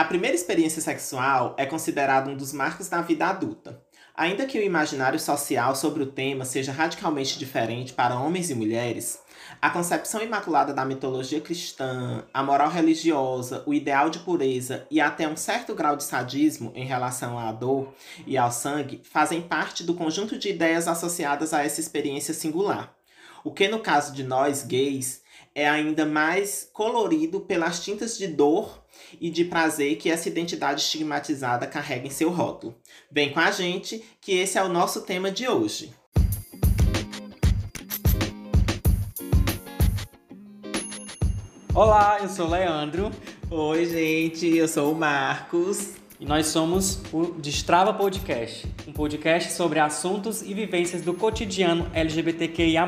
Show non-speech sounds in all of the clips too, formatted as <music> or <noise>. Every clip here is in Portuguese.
A primeira experiência sexual é considerada um dos marcos da vida adulta. Ainda que o imaginário social sobre o tema seja radicalmente diferente para homens e mulheres, a concepção imaculada da mitologia cristã, a moral religiosa, o ideal de pureza e até um certo grau de sadismo em relação à dor e ao sangue fazem parte do conjunto de ideias associadas a essa experiência singular. O que, no caso de nós gays, é ainda mais colorido pelas tintas de dor e de prazer que essa identidade estigmatizada carrega em seu rótulo. Vem com a gente, que esse é o nosso tema de hoje. Olá, eu sou o Leandro. Oi, gente, eu sou o Marcos. E nós somos o Destrava Podcast, um podcast sobre assuntos e vivências do cotidiano LGBTQIA.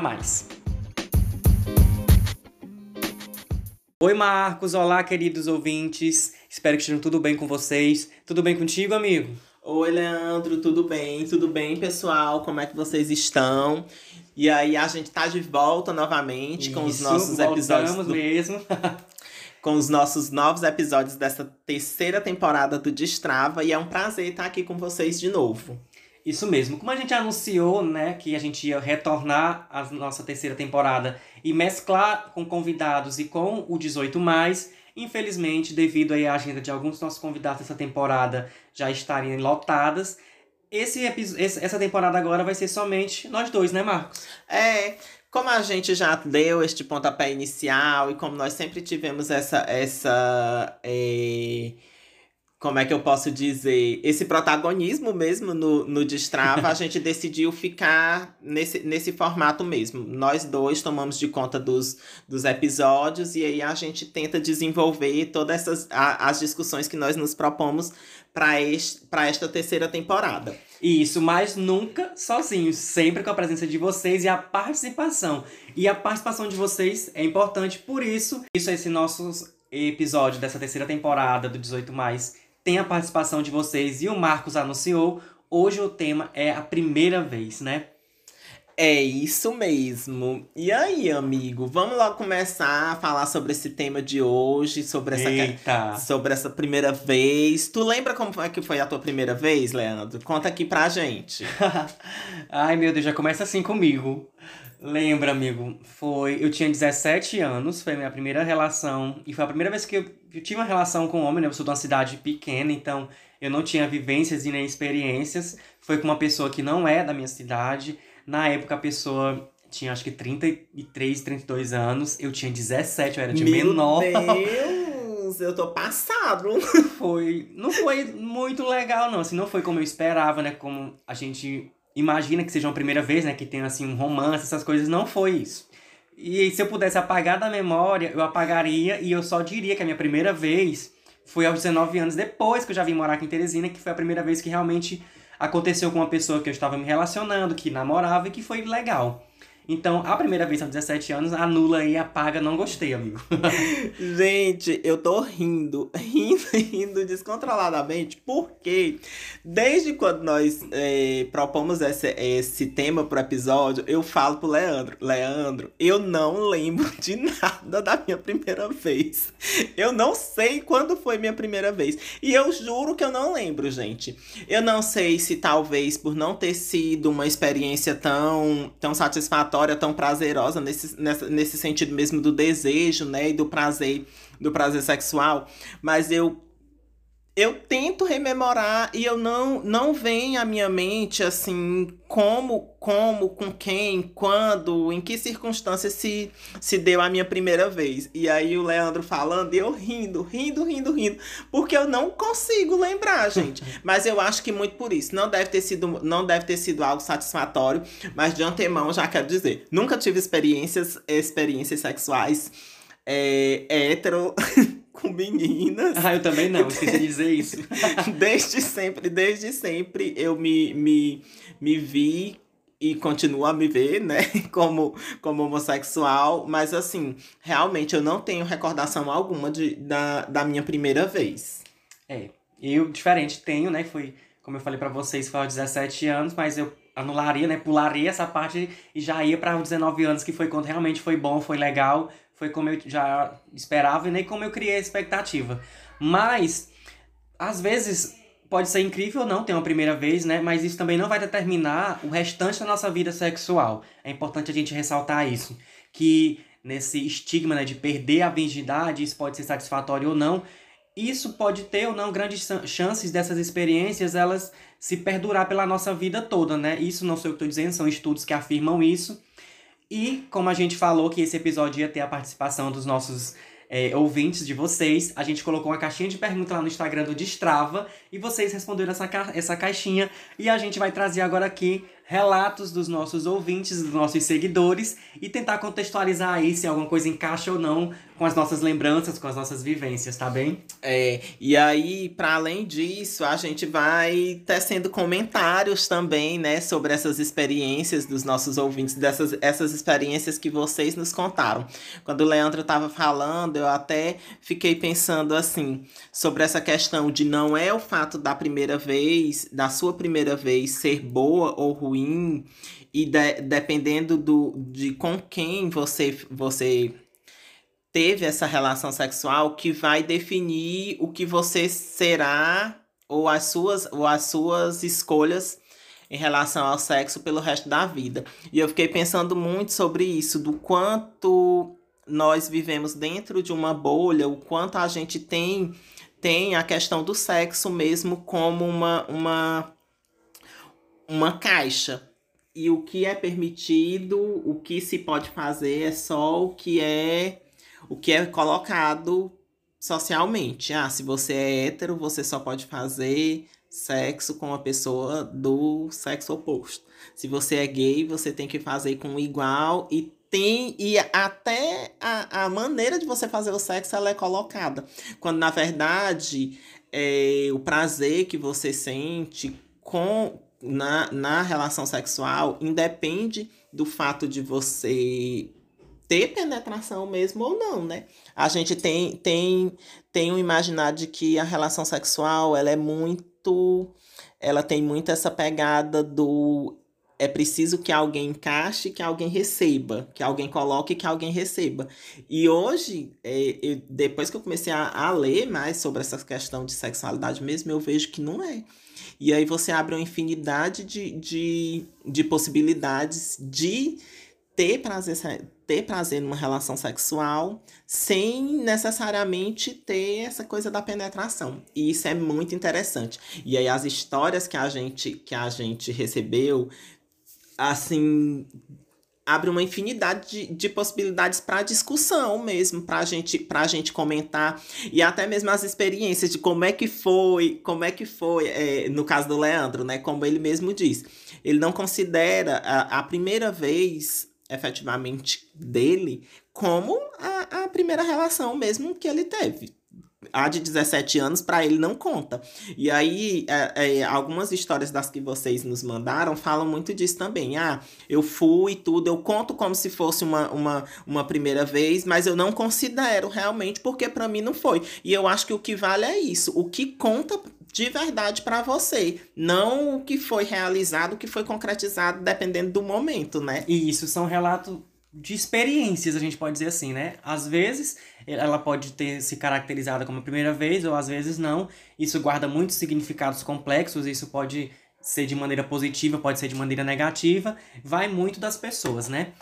Oi, Marcos. Olá, queridos ouvintes. Espero que estejam tudo bem com vocês. Tudo bem contigo, amigo? Oi, Leandro. Tudo bem? Tudo bem, pessoal? Como é que vocês estão? E aí, a gente tá de volta novamente Isso, com os nossos episódios. Do... mesmo. <laughs> com os nossos novos episódios dessa terceira temporada do Destrava. E é um prazer estar aqui com vocês de novo. Isso mesmo. Como a gente anunciou, né, que a gente ia retornar à nossa terceira temporada e mesclar com convidados e com o 18 mais, infelizmente, devido à agenda de alguns dos nossos convidados dessa temporada já estarem lotadas, esse, essa temporada agora vai ser somente nós dois, né, Marcos? É, como a gente já deu este pontapé inicial e como nós sempre tivemos essa essa é como é que eu posso dizer, esse protagonismo mesmo no, no Destrava, a gente <laughs> decidiu ficar nesse, nesse formato mesmo. Nós dois tomamos de conta dos, dos episódios e aí a gente tenta desenvolver todas essas a, as discussões que nós nos propomos para esta terceira temporada. Isso, mas nunca sozinhos, sempre com a presença de vocês e a participação. E a participação de vocês é importante, por isso, isso é esse nosso episódio dessa terceira temporada do 18 mais tem a participação de vocês e o Marcos anunciou. Hoje o tema é a primeira vez, né? É isso mesmo. E aí, amigo, vamos logo começar a falar sobre esse tema de hoje, sobre essa Eita. sobre essa primeira vez. Tu lembra como é que foi a tua primeira vez, Leandro? Conta aqui pra gente. <laughs> Ai, meu Deus, já começa assim comigo. Lembra, amigo? Foi. Eu tinha 17 anos, foi a minha primeira relação. E foi a primeira vez que eu, eu tive uma relação com um homem, né? Eu sou de uma cidade pequena, então eu não tinha vivências e nem experiências. Foi com uma pessoa que não é da minha cidade. Na época a pessoa tinha acho que 33, 32 anos. Eu tinha 17, eu era de Meu menor. Deus, eu tô passado. Foi. Não foi muito legal, não. Assim, não foi como eu esperava, né? Como a gente imagina que seja uma primeira vez, né? Que tenha assim um romance, essas coisas. Não foi isso. E se eu pudesse apagar da memória, eu apagaria e eu só diria que a minha primeira vez foi aos 19 anos depois que eu já vim morar aqui em Teresina, que foi a primeira vez que realmente aconteceu com uma pessoa que eu estava me relacionando, que namorava e que foi legal. Então, a primeira vez aos 17 anos, anula e apaga, não gostei, amigo. <laughs> Gente, eu tô rindo, rindo, <laughs> rindo descontroladamente, porque desde quando nós é, propomos esse, esse tema pro episódio, eu falo pro Leandro, Leandro, eu não lembro <laughs> de nada da minha primeira vez. Eu não sei quando foi minha primeira vez. E eu juro que eu não lembro, gente. Eu não sei se talvez por não ter sido uma experiência tão, tão satisfatória satisfatória, tão prazerosa nesse, nessa, nesse sentido mesmo do desejo, né? E do prazer, do prazer sexual. Mas eu eu tento rememorar e eu não não vem à minha mente assim como como com quem quando em que circunstâncias se se deu a minha primeira vez. E aí o Leandro falando e eu rindo rindo rindo rindo porque eu não consigo lembrar gente. <laughs> Mas eu acho que muito por isso. Não deve ter sido não deve ter sido algo satisfatório mas de antemão já quero dizer nunca tive experiências experiências sexuais é, hétero <laughs> com meninas. Ah, eu também não, esqueci de dizer isso. <laughs> desde sempre, desde sempre eu me, me, me vi e continuo a me ver, né, <laughs> como, como homossexual, mas assim, realmente eu não tenho recordação alguma de, da, da minha primeira vez. É, eu, diferente, tenho, né, foi, como eu falei para vocês, foi aos 17 anos, mas eu anularia, né, pularia essa parte e já ia para os 19 anos, que foi quando realmente foi bom, foi legal, foi como eu já esperava e nem como eu criei a expectativa. Mas às vezes pode ser incrível ou não ter uma primeira vez, né? Mas isso também não vai determinar o restante da nossa vida sexual. É importante a gente ressaltar isso. Que nesse estigma né, de perder a virgindade, isso pode ser satisfatório ou não. Isso pode ter ou não grandes chances dessas experiências elas se perdurar pela nossa vida toda, né? Isso não sou eu que estou dizendo, são estudos que afirmam isso. E como a gente falou que esse episódio ia ter a participação dos nossos é, ouvintes de vocês, a gente colocou uma caixinha de perguntas lá no Instagram do Destrava e vocês responderam essa, ca essa caixinha. E a gente vai trazer agora aqui relatos dos nossos ouvintes, dos nossos seguidores e tentar contextualizar aí se alguma coisa encaixa ou não com as nossas lembranças, com as nossas vivências, tá bem? É, e aí, para além disso, a gente vai tecendo comentários também, né, sobre essas experiências dos nossos ouvintes, dessas essas experiências que vocês nos contaram. Quando o Leandro estava falando, eu até fiquei pensando assim, sobre essa questão de não é o fato da primeira vez, da sua primeira vez ser boa ou ruim, e de, dependendo do, de com quem você, você teve essa relação sexual que vai definir o que você será ou as suas, ou as suas escolhas em relação ao sexo pelo resto da vida. E eu fiquei pensando muito sobre isso, do quanto nós vivemos dentro de uma bolha, o quanto a gente tem tem a questão do sexo mesmo como uma uma uma caixa. E o que é permitido, o que se pode fazer é só o que é o que é colocado socialmente. Ah, se você é hétero, você só pode fazer sexo com uma pessoa do sexo oposto. Se você é gay, você tem que fazer com igual e tem e até a, a maneira de você fazer o sexo ela é colocada. Quando na verdade é, o prazer que você sente com na, na relação sexual independe do fato de você ter penetração mesmo ou não, né? A gente tem, tem, tem um imaginário de que a relação sexual, ela é muito... Ela tem muito essa pegada do... É preciso que alguém encaixe, que alguém receba, que alguém coloque, que alguém receba. E hoje, é, eu, depois que eu comecei a, a ler mais sobre essa questão de sexualidade mesmo, eu vejo que não é. E aí você abre uma infinidade de, de, de possibilidades de ter prazer, ter prazer numa relação sexual sem necessariamente ter essa coisa da penetração. E isso é muito interessante. E aí as histórias que a gente que a gente recebeu assim abre uma infinidade de, de possibilidades para discussão mesmo, para gente, a gente comentar e até mesmo as experiências de como é que foi, como é que foi, é, no caso do Leandro, né, como ele mesmo diz, ele não considera a, a primeira vez efetivamente dele como a, a primeira relação mesmo que ele teve. A de 17 anos, para ele, não conta. E aí, é, é, algumas histórias das que vocês nos mandaram falam muito disso também. Ah, eu fui tudo, eu conto como se fosse uma, uma, uma primeira vez, mas eu não considero realmente, porque para mim não foi. E eu acho que o que vale é isso. O que conta de verdade para você, não o que foi realizado, o que foi concretizado, dependendo do momento, né? E isso são relatos de experiências, a gente pode dizer assim, né? Às vezes ela pode ter se caracterizado como a primeira vez, ou às vezes não. Isso guarda muitos significados complexos, isso pode ser de maneira positiva, pode ser de maneira negativa, vai muito das pessoas, né?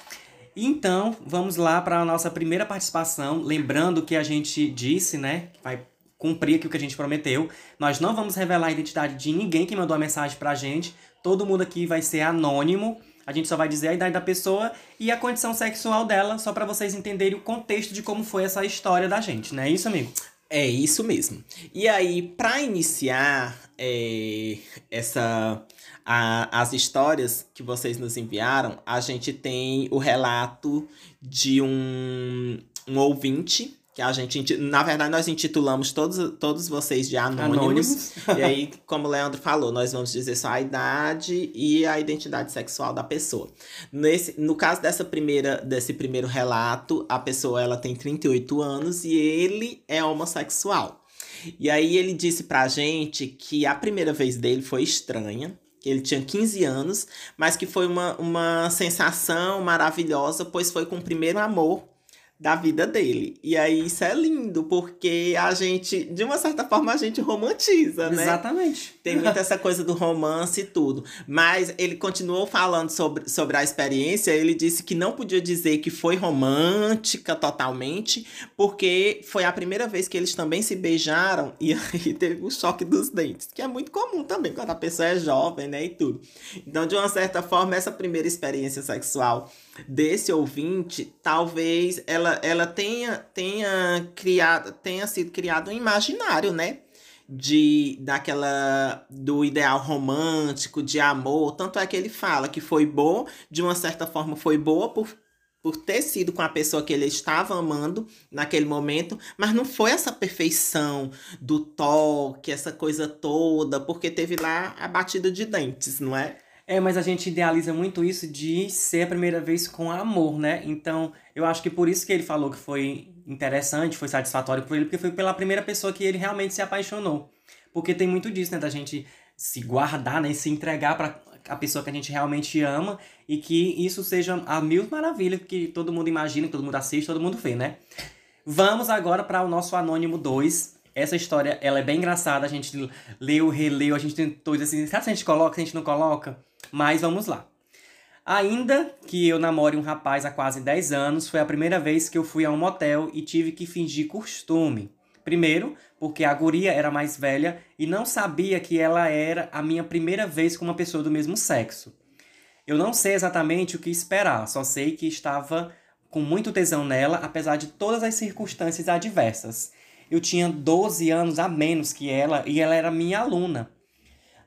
Então, vamos lá para a nossa primeira participação. Lembrando que a gente disse, né, que vai cumprir aqui o que a gente prometeu. Nós não vamos revelar a identidade de ninguém que mandou a mensagem pra gente. Todo mundo aqui vai ser anônimo. A gente só vai dizer a idade da pessoa e a condição sexual dela, só para vocês entenderem o contexto de como foi essa história da gente, não é isso, amigo? É isso mesmo. E aí, para iniciar é, essa a, as histórias que vocês nos enviaram, a gente tem o relato de um, um ouvinte que a gente, na verdade, nós intitulamos todos, todos vocês de anônimos. anônimos. <laughs> e aí, como o Leandro falou, nós vamos dizer só a idade e a identidade sexual da pessoa. Nesse, no caso dessa primeira, desse primeiro relato, a pessoa ela tem 38 anos e ele é homossexual. E aí ele disse pra gente que a primeira vez dele foi estranha, que ele tinha 15 anos, mas que foi uma, uma sensação maravilhosa, pois foi com o primeiro amor da vida dele. E aí isso é lindo, porque a gente, de uma certa forma, a gente romantiza, né? Exatamente. Tem muita essa coisa do romance e tudo. Mas ele continuou falando sobre, sobre a experiência. Ele disse que não podia dizer que foi romântica totalmente, porque foi a primeira vez que eles também se beijaram e aí <laughs> teve o choque dos dentes, que é muito comum também quando a pessoa é jovem, né? E tudo. Então, de uma certa forma, essa primeira experiência sexual desse ouvinte, talvez ela, ela tenha, tenha criado, tenha sido criado um imaginário, né? De daquela do ideal romântico, de amor. Tanto é que ele fala que foi bom, de uma certa forma foi boa por, por ter sido com a pessoa que ele estava amando naquele momento, mas não foi essa perfeição do toque, essa coisa toda, porque teve lá a batida de dentes, não é? É, mas a gente idealiza muito isso de ser a primeira vez com amor, né? Então, eu acho que por isso que ele falou que foi interessante, foi satisfatório para ele, porque foi pela primeira pessoa que ele realmente se apaixonou. Porque tem muito disso, né? Da gente se guardar, né? Se entregar para a pessoa que a gente realmente ama e que isso seja a mil maravilhas que todo mundo imagina, que todo mundo assiste, todo mundo vê, né? Vamos agora para o nosso Anônimo 2. Essa história, ela é bem engraçada, a gente leu, releu, a gente tentou dizer assim, será que a gente coloca, se a gente não coloca? Mas vamos lá. Ainda que eu namore um rapaz há quase 10 anos, foi a primeira vez que eu fui a um motel e tive que fingir costume. Primeiro, porque a guria era mais velha e não sabia que ela era a minha primeira vez com uma pessoa do mesmo sexo. Eu não sei exatamente o que esperar, só sei que estava com muito tesão nela, apesar de todas as circunstâncias adversas. Eu tinha 12 anos a menos que ela e ela era minha aluna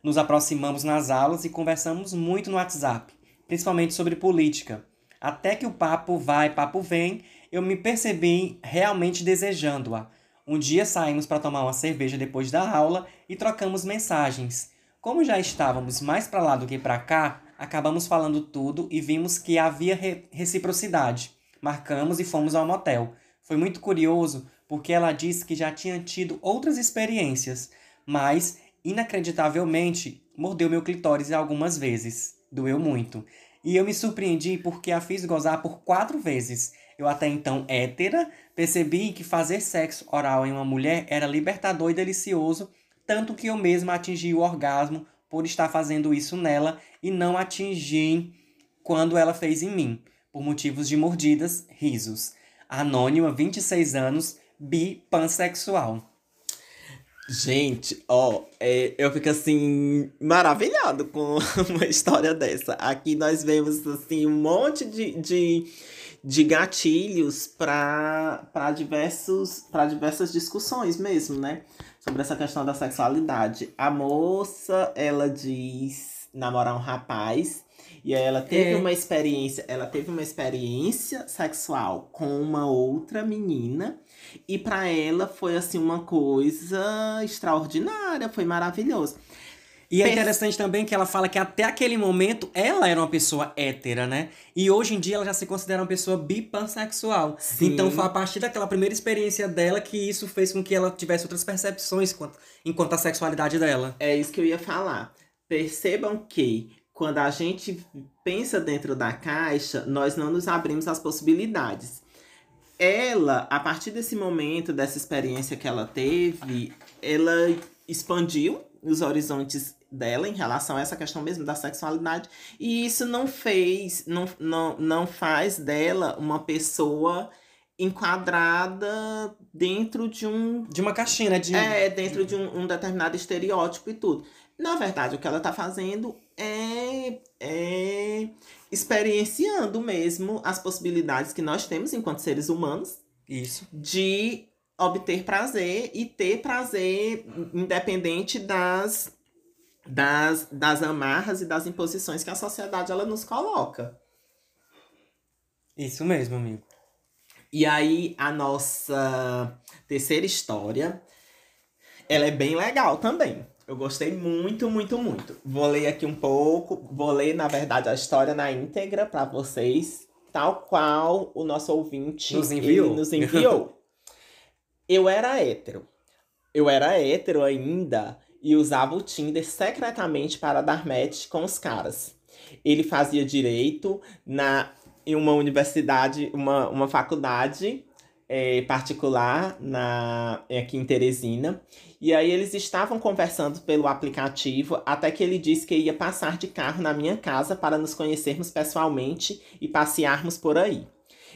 nos aproximamos nas aulas e conversamos muito no WhatsApp, principalmente sobre política. Até que o papo vai, papo vem, eu me percebi realmente desejando-a. Um dia saímos para tomar uma cerveja depois da aula e trocamos mensagens. Como já estávamos mais para lá do que para cá, acabamos falando tudo e vimos que havia re reciprocidade. Marcamos e fomos ao motel. Foi muito curioso porque ela disse que já tinha tido outras experiências, mas inacreditavelmente, mordeu meu clitóris algumas vezes. Doeu muito. E eu me surpreendi porque a fiz gozar por quatro vezes. Eu até então hétera, percebi que fazer sexo oral em uma mulher era libertador e delicioso, tanto que eu mesma atingi o orgasmo por estar fazendo isso nela e não atingi quando ela fez em mim, por motivos de mordidas, risos. Anônima, 26 anos, bi pansexual. Gente, ó, é, eu fico assim, maravilhado com <laughs> uma história dessa. Aqui nós vemos, assim, um monte de, de, de gatilhos para diversos para diversas discussões mesmo, né? Sobre essa questão da sexualidade. A moça, ela diz namorar um rapaz e aí ela teve é. uma experiência, ela teve uma experiência sexual com uma outra menina. E para ela foi assim uma coisa extraordinária, foi maravilhoso. E é interessante também que ela fala que até aquele momento ela era uma pessoa hétera, né? E hoje em dia ela já se considera uma pessoa bipansexual. Sim. Então foi a partir daquela primeira experiência dela que isso fez com que ela tivesse outras percepções quanto, enquanto a sexualidade dela. É isso que eu ia falar. Percebam que quando a gente pensa dentro da caixa, nós não nos abrimos às possibilidades. Ela, a partir desse momento, dessa experiência que ela teve, ela expandiu os horizontes dela em relação a essa questão mesmo da sexualidade. E isso não fez, não, não, não faz dela uma pessoa enquadrada dentro de um. De uma caixinha, né? De... É, dentro de um, um determinado estereótipo e tudo. Na verdade, o que ela está fazendo é, é experienciando mesmo as possibilidades que nós temos enquanto seres humanos. Isso. De obter prazer e ter prazer independente das, das, das amarras e das imposições que a sociedade ela nos coloca. Isso mesmo, amigo. E aí, a nossa terceira história, ela é bem legal também. Eu gostei muito, muito, muito. Vou ler aqui um pouco, vou ler, na verdade, a história na íntegra para vocês, tal qual o nosso ouvinte nos enviou. nos enviou. <laughs> eu era hétero. Eu era hétero ainda e usava o Tinder secretamente para dar match com os caras. Ele fazia direito na em uma universidade, uma, uma faculdade é, particular na, aqui em Teresina. E aí eles estavam conversando pelo aplicativo até que ele disse que ia passar de carro na minha casa para nos conhecermos pessoalmente e passearmos por aí.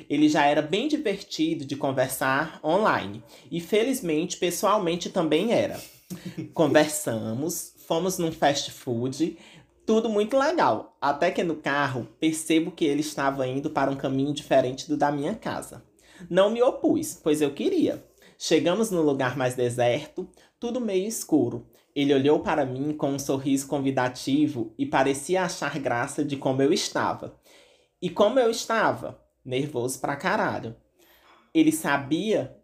Ele já era bem divertido de conversar online e felizmente pessoalmente também era. Conversamos, fomos num fast food, tudo muito legal. Até que no carro percebo que ele estava indo para um caminho diferente do da minha casa. Não me opus, pois eu queria. Chegamos no lugar mais deserto, tudo meio escuro. Ele olhou para mim com um sorriso convidativo e parecia achar graça de como eu estava. E como eu estava? Nervoso pra caralho. Ele sabia,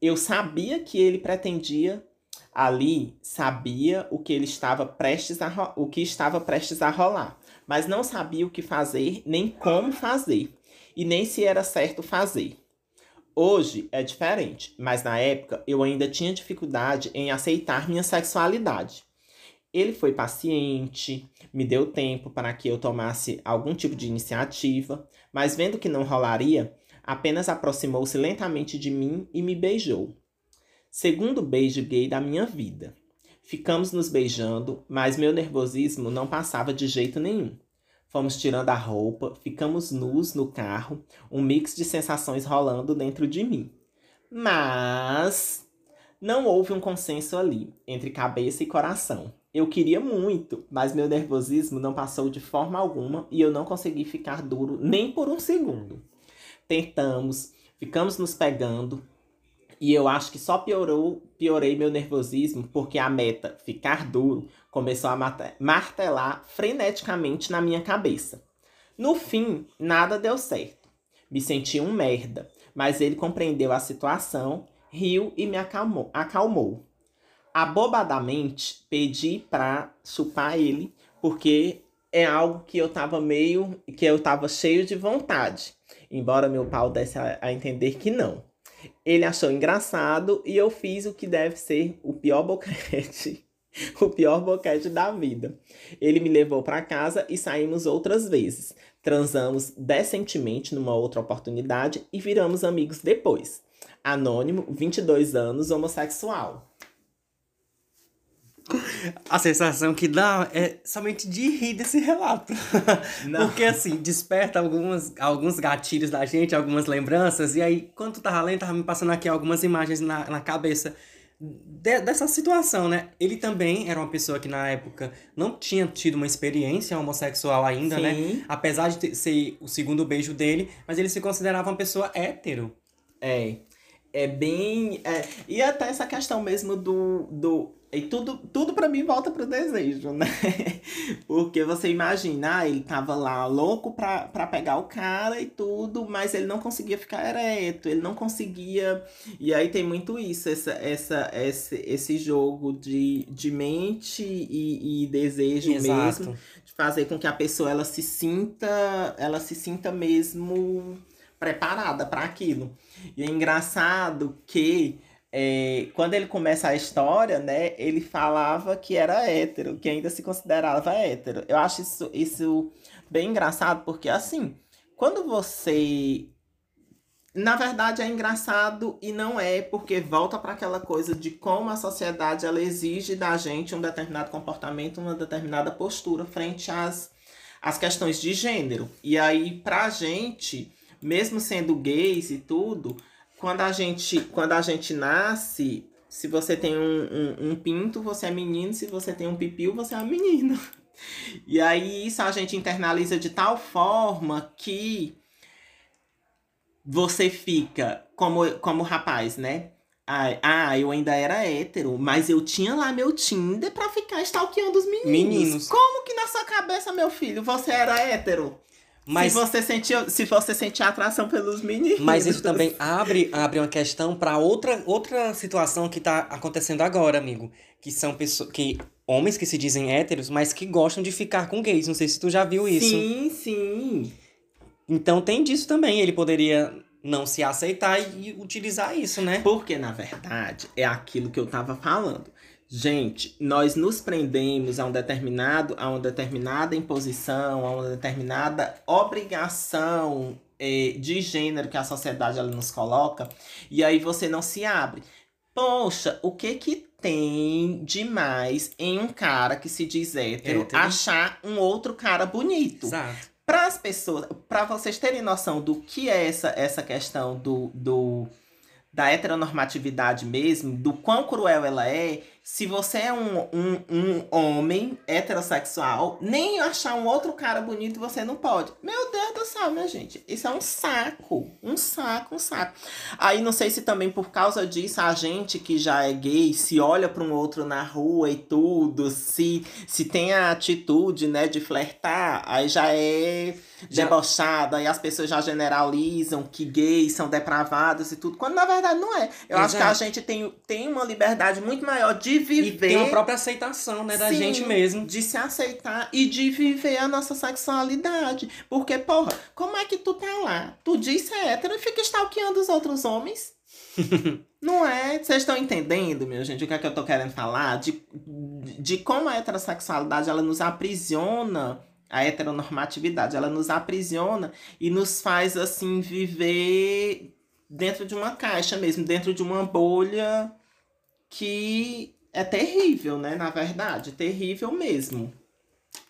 eu sabia que ele pretendia ali, sabia o que ele estava prestes a o que estava prestes a rolar, mas não sabia o que fazer, nem como fazer, e nem se era certo fazer. Hoje é diferente, mas na época eu ainda tinha dificuldade em aceitar minha sexualidade. Ele foi paciente, me deu tempo para que eu tomasse algum tipo de iniciativa, mas vendo que não rolaria, apenas aproximou-se lentamente de mim e me beijou. Segundo beijo gay da minha vida. Ficamos nos beijando, mas meu nervosismo não passava de jeito nenhum. Fomos tirando a roupa, ficamos nus no carro, um mix de sensações rolando dentro de mim. Mas não houve um consenso ali, entre cabeça e coração. Eu queria muito, mas meu nervosismo não passou de forma alguma e eu não consegui ficar duro nem por um segundo. Tentamos, ficamos nos pegando, e eu acho que só piorou, piorei meu nervosismo porque a meta, ficar duro, começou a martelar freneticamente na minha cabeça. No fim, nada deu certo. Me senti um merda, mas ele compreendeu a situação, riu e me acalmou. acalmou. Abobadamente, pedi pra chupar ele, porque é algo que eu tava meio. que eu tava cheio de vontade. Embora meu pau desse a, a entender que não. Ele achou engraçado e eu fiz o que deve ser o pior boquete, <laughs> o pior boquete da vida. Ele me levou para casa e saímos outras vezes. Transamos decentemente numa outra oportunidade e viramos amigos depois. Anônimo, 22 anos, homossexual. A sensação que dá é somente de rir desse relato. <laughs> Não. Porque assim, desperta algumas, alguns gatilhos da gente, algumas lembranças, e aí, quando tu tava lendo, tava me passando aqui algumas imagens na, na cabeça de, dessa situação, né? Ele também era uma pessoa que na época não tinha tido uma experiência homossexual ainda, né? Sim. né? Apesar de ter, ser o segundo beijo dele, mas ele se considerava uma pessoa hétero. É. É bem. É, e até essa questão mesmo do, do e tudo, tudo para mim volta pro desejo, né? <laughs> Porque você imagina, ah, ele tava lá louco pra, pra pegar o cara e tudo, mas ele não conseguia ficar ereto, ele não conseguia. E aí tem muito isso, essa, essa, esse, esse jogo de, de mente e, e desejo Exato. mesmo, de fazer com que a pessoa ela se sinta, ela se sinta mesmo preparada para aquilo. E é engraçado que é, quando ele começa a história, né, ele falava que era hétero, que ainda se considerava hétero. Eu acho isso, isso bem engraçado, porque assim, quando você. Na verdade é engraçado e não é, porque volta para aquela coisa de como a sociedade ela exige da gente um determinado comportamento, uma determinada postura frente às, às questões de gênero. E aí, pra gente, mesmo sendo gays e tudo, quando a gente, quando a gente nasce, se você tem um, um, um, pinto, você é menino. Se você tem um pipiu, você é menina. <laughs> E aí isso a gente internaliza de tal forma que você fica como, como rapaz, né? Ah, eu ainda era hétero, mas eu tinha lá meu Tinder pra ficar stalkeando os meninos. Meninos. Como que na sua cabeça, meu filho, você era hétero? Mas, se você sentir, se você sentir atração pelos meninos. Mas isso também abre, abre uma questão para outra, outra situação que tá acontecendo agora, amigo. Que são pessoas. Que, homens que se dizem héteros, mas que gostam de ficar com gays. Não sei se tu já viu isso. Sim, sim. Então tem disso também. Ele poderia não se aceitar e utilizar isso, né? Porque, na verdade, é aquilo que eu tava falando. Gente, nós nos prendemos a um determinado, a uma determinada imposição, a uma determinada obrigação é, de gênero que a sociedade ela nos coloca, e aí você não se abre. Poxa, o que que tem demais em um cara que se diz hétero, Hétero. achar um outro cara bonito? Exato. Para as pessoas, para vocês terem noção do que é essa, essa questão do, do da heteronormatividade mesmo, do quão cruel ela é, se você é um, um, um homem heterossexual, nem achar um outro cara bonito você não pode. Meu Deus do céu, minha gente. Isso é um saco. Um saco, um saco. Aí não sei se também por causa disso a gente que já é gay se olha para um outro na rua e tudo, se, se tem a atitude, né, de flertar, aí já é debochado, aí as pessoas já generalizam que gays são depravados e tudo, quando na verdade não é. Eu acho que a Exato. gente tem, tem uma liberdade muito maior de E viver. tem uma própria aceitação, né, da Sim, gente mesmo. De se aceitar e de viver a nossa sexualidade. Porque, porra, como é que tu tá lá? Tu diz ser hétero e fica stalkeando os outros homens? <laughs> Não é? Vocês estão entendendo, minha gente, o que é que eu tô querendo falar? De, de como a heterossexualidade, ela nos aprisiona, a heteronormatividade, ela nos aprisiona e nos faz, assim, viver dentro de uma caixa mesmo, dentro de uma bolha que é terrível, né? Na verdade, terrível mesmo.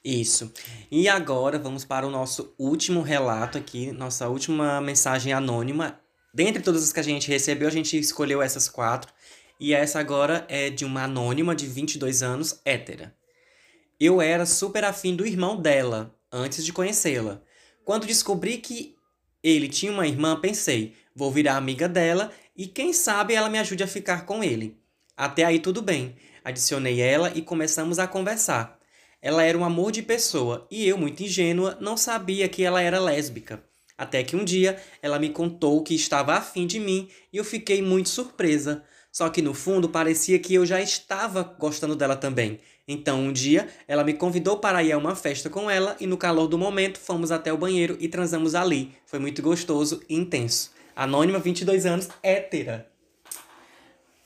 Isso. E agora vamos para o nosso último relato aqui, nossa última mensagem anônima. Dentre todas as que a gente recebeu, a gente escolheu essas quatro. E essa agora é de uma anônima de 22 anos, hétera. Eu era super afim do irmão dela, antes de conhecê-la. Quando descobri que ele tinha uma irmã, pensei, vou virar amiga dela e quem sabe ela me ajude a ficar com ele. Até aí tudo bem. Adicionei ela e começamos a conversar. Ela era um amor de pessoa e eu, muito ingênua, não sabia que ela era lésbica. Até que um dia ela me contou que estava afim de mim e eu fiquei muito surpresa. Só que no fundo parecia que eu já estava gostando dela também. Então um dia ela me convidou para ir a uma festa com ela e no calor do momento fomos até o banheiro e transamos ali. Foi muito gostoso e intenso. Anônima, 22 anos, hétera.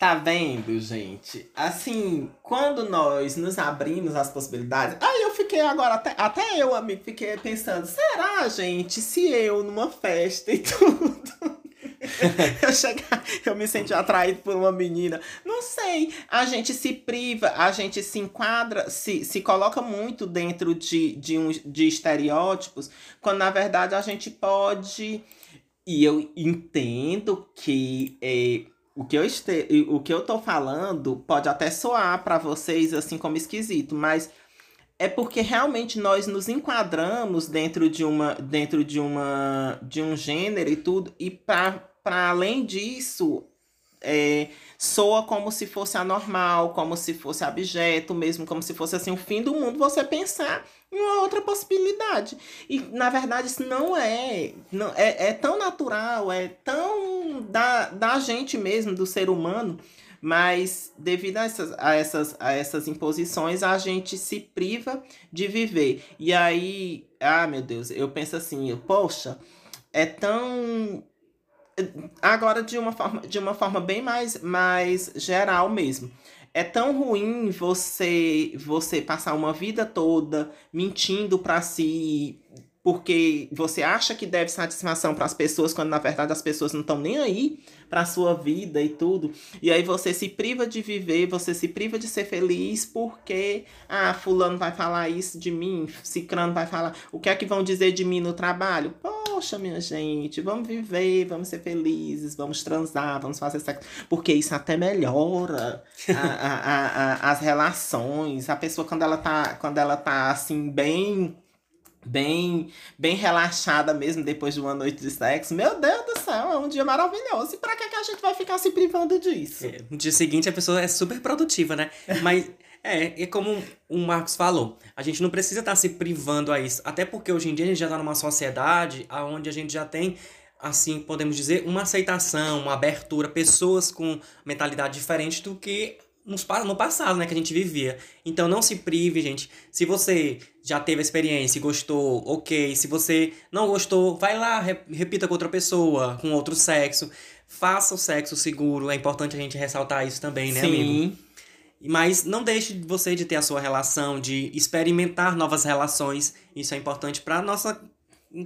Tá vendo, gente? Assim, quando nós nos abrimos às possibilidades. Aí eu fiquei agora, até, até eu, amigo, fiquei pensando: será, gente, se eu numa festa e <laughs> tudo. <laughs> eu chegar, eu me senti atraído por uma menina. Não sei. A gente se priva, a gente se enquadra, se, se coloca muito dentro de, de, um, de estereótipos, quando na verdade a gente pode. E eu entendo que é, o, que eu este, o que eu tô falando pode até soar para vocês assim como esquisito, mas é porque realmente nós nos enquadramos dentro de uma dentro de uma de um gênero e tudo e para além disso é, soa como se fosse anormal, como se fosse abjeto, mesmo como se fosse assim o fim do mundo você pensar em uma outra possibilidade. E na verdade isso não é, não é, é tão natural, é tão da, da gente mesmo, do ser humano, mas devido a essas, a, essas, a essas imposições, a gente se priva de viver. E aí, ah, meu Deus, eu penso assim, poxa, é tão. Agora, de uma forma, de uma forma bem mais, mais geral mesmo. É tão ruim você você passar uma vida toda mentindo para si, porque você acha que deve satisfação para as pessoas, quando na verdade as pessoas não estão nem aí para sua vida e tudo. E aí você se priva de viver, você se priva de ser feliz porque ah, fulano vai falar isso de mim, cicrano vai falar, o que é que vão dizer de mim no trabalho? Poxa, minha gente, vamos viver, vamos ser felizes, vamos transar, vamos fazer sexo, porque isso até melhora a, a, a, a, as relações. A pessoa quando ela tá, quando ela tá assim bem bem bem relaxada mesmo depois de uma noite de sexo. Meu Deus do céu, é um dia maravilhoso. E pra que, que a gente vai ficar se privando disso? É, no dia seguinte a pessoa é super produtiva, né? <laughs> Mas é, é como o Marcos falou, a gente não precisa estar se privando a isso. Até porque hoje em dia a gente já está numa sociedade onde a gente já tem, assim, podemos dizer, uma aceitação, uma abertura, pessoas com mentalidade diferente do que nos, no passado, né, que a gente vivia. Então não se prive, gente. Se você já teve a experiência e gostou, ok. Se você não gostou, vai lá, re- repita com outra pessoa, com outro sexo. Faça o sexo seguro. É importante a gente ressaltar isso também, né, amigo? Sim. Mas não deixe você de ter a sua relação, de experimentar novas relações. Isso é importante para nossa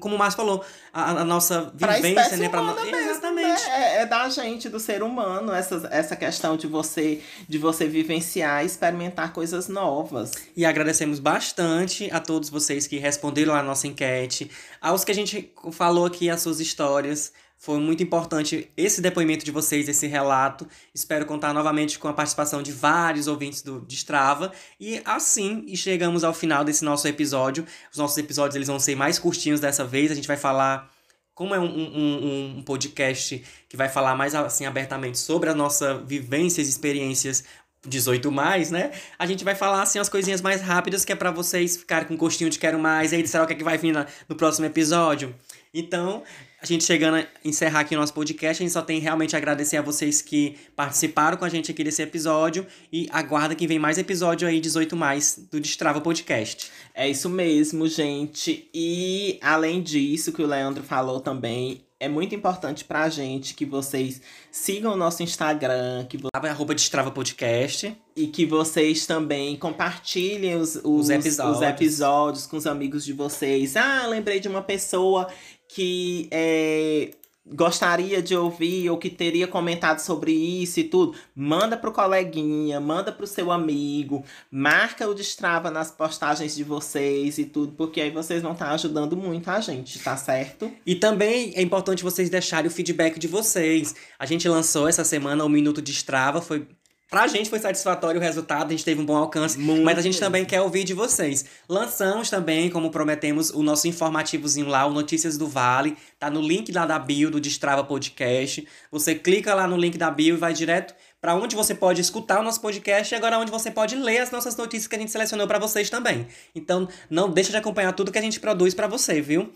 como o Márcio falou, a, a nossa vivência, né? Pra mesmo, Exatamente. né? É, é da gente, do ser humano, essa, essa questão de você, de você vivenciar e experimentar coisas novas. E agradecemos bastante a todos vocês que responderam à nossa enquete, aos que a gente falou aqui as suas histórias. Foi muito importante esse depoimento de vocês, esse relato. Espero contar novamente com a participação de vários ouvintes do Destrava. E assim, chegamos ao final desse nosso episódio. Os nossos episódios eles vão ser mais curtinhos dessa vez. A gente vai falar como é um, um, um, podcast que vai falar mais assim abertamente sobre a nossa vivências e experiências 18 mais, né? A gente vai falar assim as coisinhas mais rápidas que é para vocês ficarem com gostinho de quero mais. E aí, será o que, é que vai vir na, no próximo episódio? Então, a gente chegando a encerrar aqui o nosso podcast, a gente só tem realmente a agradecer a vocês que participaram com a gente aqui desse episódio e aguarda que vem mais episódio aí 18 mais do Destrava Podcast. É isso mesmo, gente. E além disso que o Leandro falou também, é muito importante pra gente que vocês sigam o nosso Instagram, que vo- Arroba Destrava Podcast. e que vocês também compartilhem os, os, Os os episódios. episódios. com os amigos de vocês. Ah, lembrei de uma pessoa que é, gostaria de ouvir ou que teria comentado sobre isso e tudo. Manda pro coleguinha, manda pro seu amigo, marca o Destrava nas postagens de vocês e tudo, porque aí vocês vão estar ajudando muito a gente, tá certo? E também é importante vocês deixarem o feedback de vocês. A gente lançou essa semana o Minuto de Strava, foi Pra gente foi satisfatório o resultado, a gente teve um bom alcance, Muito mas a gente também quer ouvir de vocês. Lançamos também, como prometemos, o nosso informativozinho lá, o Notícias do Vale, tá no link lá da bio do Destrava Podcast. Você clica lá no link da bio e vai direto para onde você pode escutar o nosso podcast e agora onde você pode ler as nossas notícias que a gente selecionou para vocês também. Então, não deixa de acompanhar tudo que a gente produz para você, viu?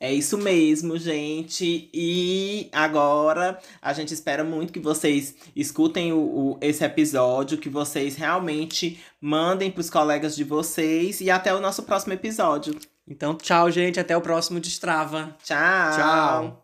É isso mesmo, gente. E agora a gente espera muito que vocês escutem o, o- esse episódio, que vocês realmente mandem pros colegas de vocês e até o nosso próximo episódio. Então, tchau, gente, até o próximo Destrava. Tchau! Tchau.